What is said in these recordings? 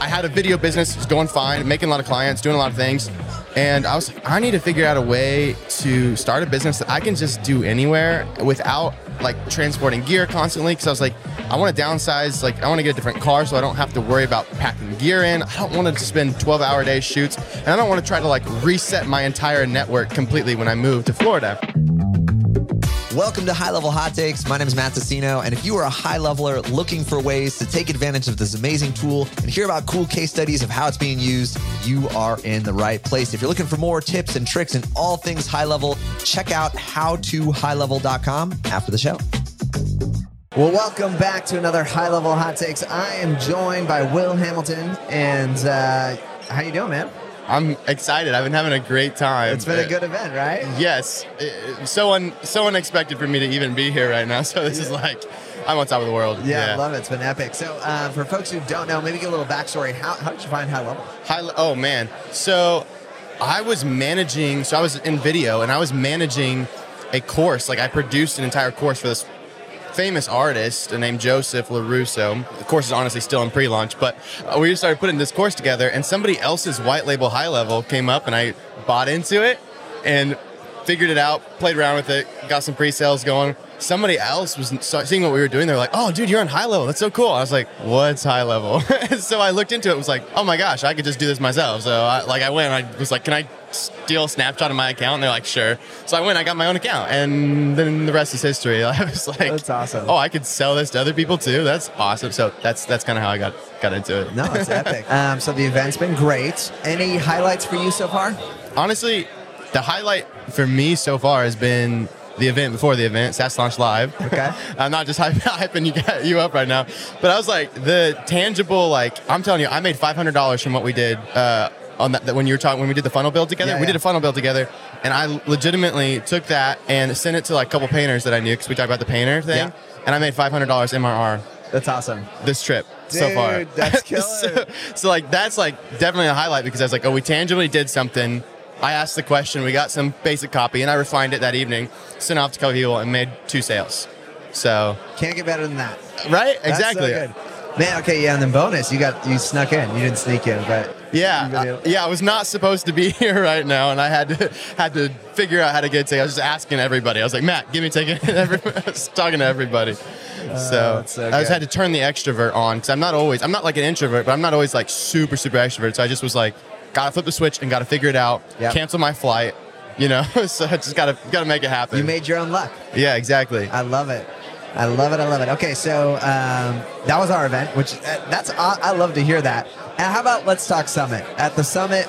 I had a video business, it's going fine, making a lot of clients, doing a lot of things. And I was like, I need to figure out a way to start a business that I can just do anywhere without like transporting gear constantly. Cause I was like, I want to downsize, like, I want to get a different car so I don't have to worry about packing gear in. I don't want to spend 12 hour day shoots. And I don't want to try to like reset my entire network completely when I move to Florida. Welcome to High Level Hot Takes. My name is Matt Tassino, and if you are a high leveler looking for ways to take advantage of this amazing tool and hear about cool case studies of how it's being used, you are in the right place. If you're looking for more tips and tricks and all things high level, check out howtohighlevel.com after the show. Well, welcome back to another High Level Hot Takes. I am joined by Will Hamilton, and uh, how you doing, man? I'm excited. I've been having a great time. It's been a good event, right? Yes, so un, so unexpected for me to even be here right now. So this is like, I'm on top of the world. Yeah, I love it. It's been epic. So, uh, for folks who don't know, maybe get a little backstory. How, how did you find High Level? High, oh man. So I was managing. So I was in video, and I was managing a course. Like I produced an entire course for this famous artist named Joseph Larusso. The course is honestly still in pre-launch, but uh, we just started putting this course together, and somebody else's white label high level came up, and I bought into it and figured it out, played around with it, got some pre-sales going. Somebody else was seeing what we were doing. They're like, "Oh, dude, you're on high level. That's so cool." I was like, "What's high level?" so I looked into it. Was like, "Oh my gosh, I could just do this myself." So I, like I went. I was like, "Can I steal a snapshot of my account?" And they're like, "Sure." So I went. I got my own account, and then the rest is history. I was like, That's awesome. Oh, I could sell this to other people too. That's awesome. So that's that's kind of how I got got into it. No, it's epic. Um, so the event's been great. Any highlights for you so far? Honestly, the highlight for me so far has been the event before the event, SaaS Launch Live. Okay. I'm not just hyping you, you up right now, but I was like the tangible. Like I'm telling you, I made $500 from what we did. Uh, on that, that when you were talking when we did the funnel build together, Yeah, we did a funnel build together, and I legitimately took that and sent it to like a couple painters that I knew because we talked about the painter thing, Yeah. and I made $500 MRR That's awesome. this trip so far. That's killer. so, so, like that's like definitely a highlight because I was like, oh, we tangibly did something. I asked the question, we got some basic copy, and I refined it that evening, sent off to a couple people, and made two sales. So Can't get better than that. right, That's so exactly. good. Man, okay, yeah, and then bonus, you got you snuck in. You didn't sneak in, but Yeah, yeah. I was not supposed to be here right now, and I had to had to figure out how to get a ticket. I was just asking everybody. I was like, Matt, give me a ticket. I was talking to everybody. so Uh, that's so I just had to turn the extrovert on because I'm not always. I'm not like an introvert, but I'm not always like super super extrovert. So I just was like, gotta flip the switch and gotta figure it out. Yep. Cancel my flight. You know, so I just gotta gotta make it happen. you made your own luck. yeah, exactly. I love it. I love it. I love it. Okay, so um, that was our event, which uh, that's I, I love to hear that. And how about let's talk summit? At the summit,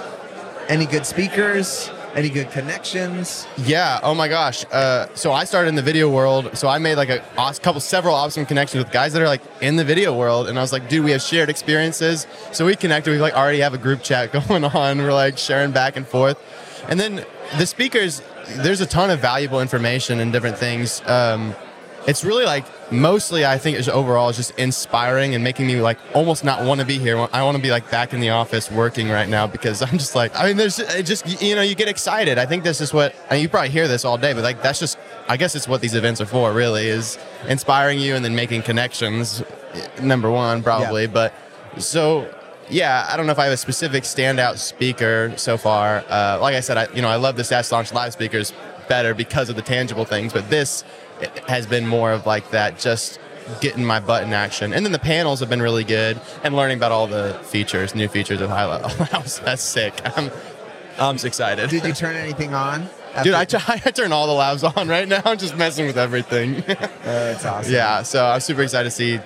any good speakers? Any good connections? Yeah. Oh my gosh. Uh, so I started in the video world. So I made like a couple, several awesome connections with guys that are like in the video world. And I was like, dude, we have shared experiences. So we connected. We like already have a group chat going on. We're like sharing back and forth. And then the speakers, there's a ton of valuable information and different things. Um, it's really like mostly I think is overall is just inspiring and making me like almost not want to be here. I want to be like back in the office working right now because I'm just like I mean there's it just you know you get excited. I think this is what and you probably hear this all day, but like that's just I guess it's what these events are for really is inspiring you and then making connections. Number one probably, but so yeah, I don't know if I have a specific standout speaker so far. Uh, like I said, I you know I love the SaaS Launch Live speakers better because of the tangible things, but this has been more of like that, just getting my butt in action. And then the panels have been really good, and learning about all the features, new features of high level. That's sick. I'm I'm excited. Did you turn anything on? Dude, I, try, I turn all the labs on right now. I'm just messing with everything. Oh, that's awesome. yeah, so I'm super excited to see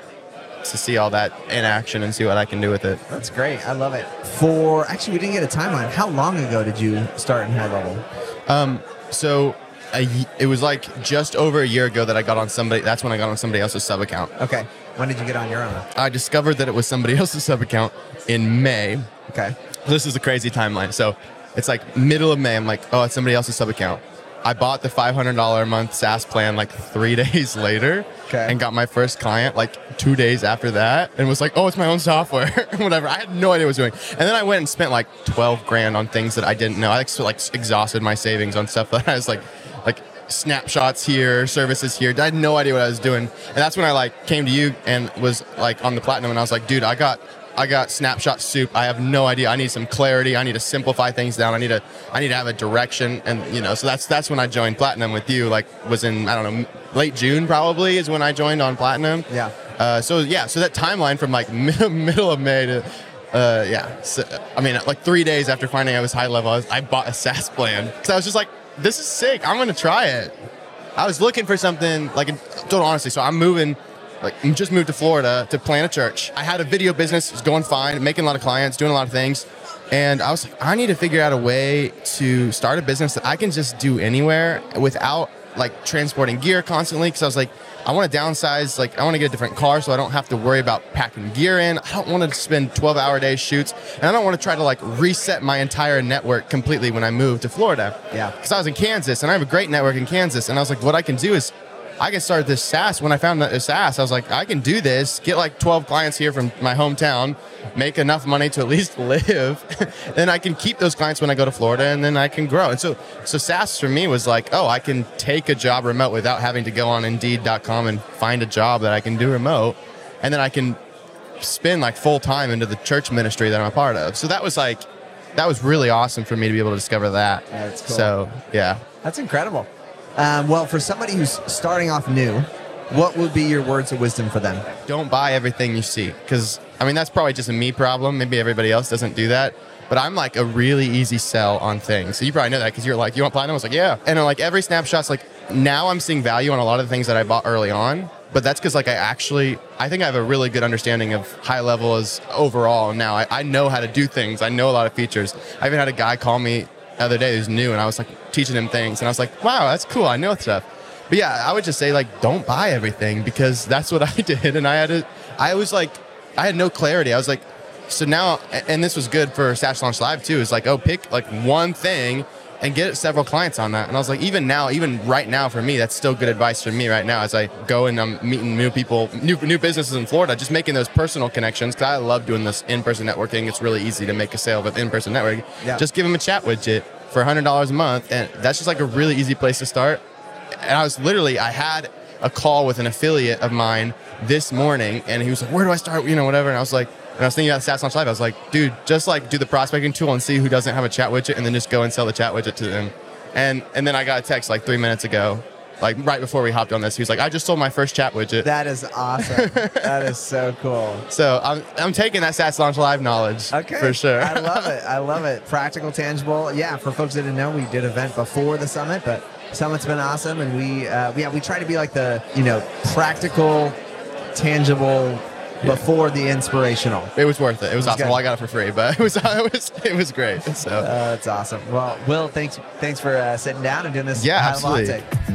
to see all that in action and see what I can do with it. That's great. I love it. For actually, we didn't get a timeline. How long ago did you start in high level? Um, so a it was like just over a year ago that I got on somebody. That's when I got on somebody else's sub account. Okay. When did you get on your own? I discovered that it was somebody else's sub account in May. Okay. This is a crazy timeline. So it's like middle of May. I'm like, oh, it's somebody else's sub account. I bought the $500 a month SaaS plan like three days later Okay. and got my first client like two days after that and was like, oh, it's my own software, whatever. I had no idea what I was doing. And then I went and spent like 12 grand on things that I didn't know. I like, so, like exhausted my savings on stuff that I was like, like snapshots here, services here. I had no idea what I was doing. And that's when I like came to you and was like on the platinum and I was like, dude, I got I got snapshot soup. I have no idea. I need some clarity. I need to simplify things down. I need to I need to have a direction. And you know, so that's that's when I joined Platinum with you. Like was in I don't know late June probably is when I joined on Platinum. Yeah. Uh, so yeah, so that timeline from like middle of May to uh, yeah, so, I mean like three days after finding I was high level, I, was, I bought a SaaS plan because I was just like, this is sick. I'm gonna try it. I was looking for something like in total honesty. So I'm moving like just moved to Florida to plant a church. I had a video business, was going fine, making a lot of clients, doing a lot of things. And I was like, I need to figure out a way to start a business that I can just do anywhere without like transporting gear constantly. Cause I was like, I want to downsize. Like, I want to get a different car so I don't have to worry about packing gear in. I don't want to spend 12 hour day shoots. And I don't want to try to like reset my entire network completely when I move to Florida. Yeah. Because I was in Kansas and I have a great network in Kansas. And I was like, what I can do is I can start this SaaS. When I found that SaaS, I was like, I can do this, get like 12 clients here from my hometown, make enough money to at least live. then I can keep those clients when I go to Florida and then I can grow. And so, so SaaS for me was like, oh, I can take a job remote without having to go on indeed.com and find a job that I can do remote. And then I can spend like full time into the church ministry that I'm a part of. So that was like, that was really awesome for me to be able to discover that. Cool. So yeah. That's incredible. Um, well, for somebody who's starting off new, what would be your words of wisdom for them? don't buy everything you see because i mean that's probably just a me problem. Maybe everybody else doesn't do that. But i'm like a really easy sell on things. So you probably know that because you're like you want platinum? I was like yeah. And like every snapshot's like now i'm seeing value on a lot of the things that i bought early on. But that's because like i actually i think i have a really good understanding of high level as overall now. I, I know how to do things. I know a lot of features. I even had a guy call me the other day who's new and i was like teaching him things and i was like wow that's cool i know stuff but yeah, I would just say like don't buy everything because that's what I did, and I had to. I was like, I had no clarity. I was like, so now, and this was good for SaaS Launch Live too. Is like, oh, pick like one thing and get several clients on that. And I was like, even now, even right now for me, that's still good advice for me right now as I go and I'm meeting new people, new new businesses in Florida, just making those personal connections. Because I love doing this in-person networking. It's really easy to make a sale with in-person networking. Yeah. Just give them a chat widget for $100 a month, and that's just like a really easy place to start and I was literally I had a call with an affiliate of mine this morning, and he was like, "Where do I start?" You know, whatever. And I was like, and I was thinking about SaaS Launch Live. I was like, "Dude, just like do the prospecting tool and see who doesn't have a chat widget, and then just go and sell the chat widget to them." And and then I got a text like three minutes ago, like right before we hopped on this. He was like, "I just sold my first chat widget." That is awesome. that is so cool. so I'm I'm taking that SaaS Launch Live knowledge Okay. for sure. I love it. I love it. Practical, tangible. Yeah, for folks that didn't know, we did event before the summit, but summit's been awesome, and we uh, yeah we try to be like the you know practical, tangible before the inspirational. it was worth it. It was, was awesome. good. Well, I got it for free, but it was it was it was great. So Uh, that's awesome. Well, Will, thanks thanks for uh, sitting down and doing this. Yeah, high level hot absolutely. take.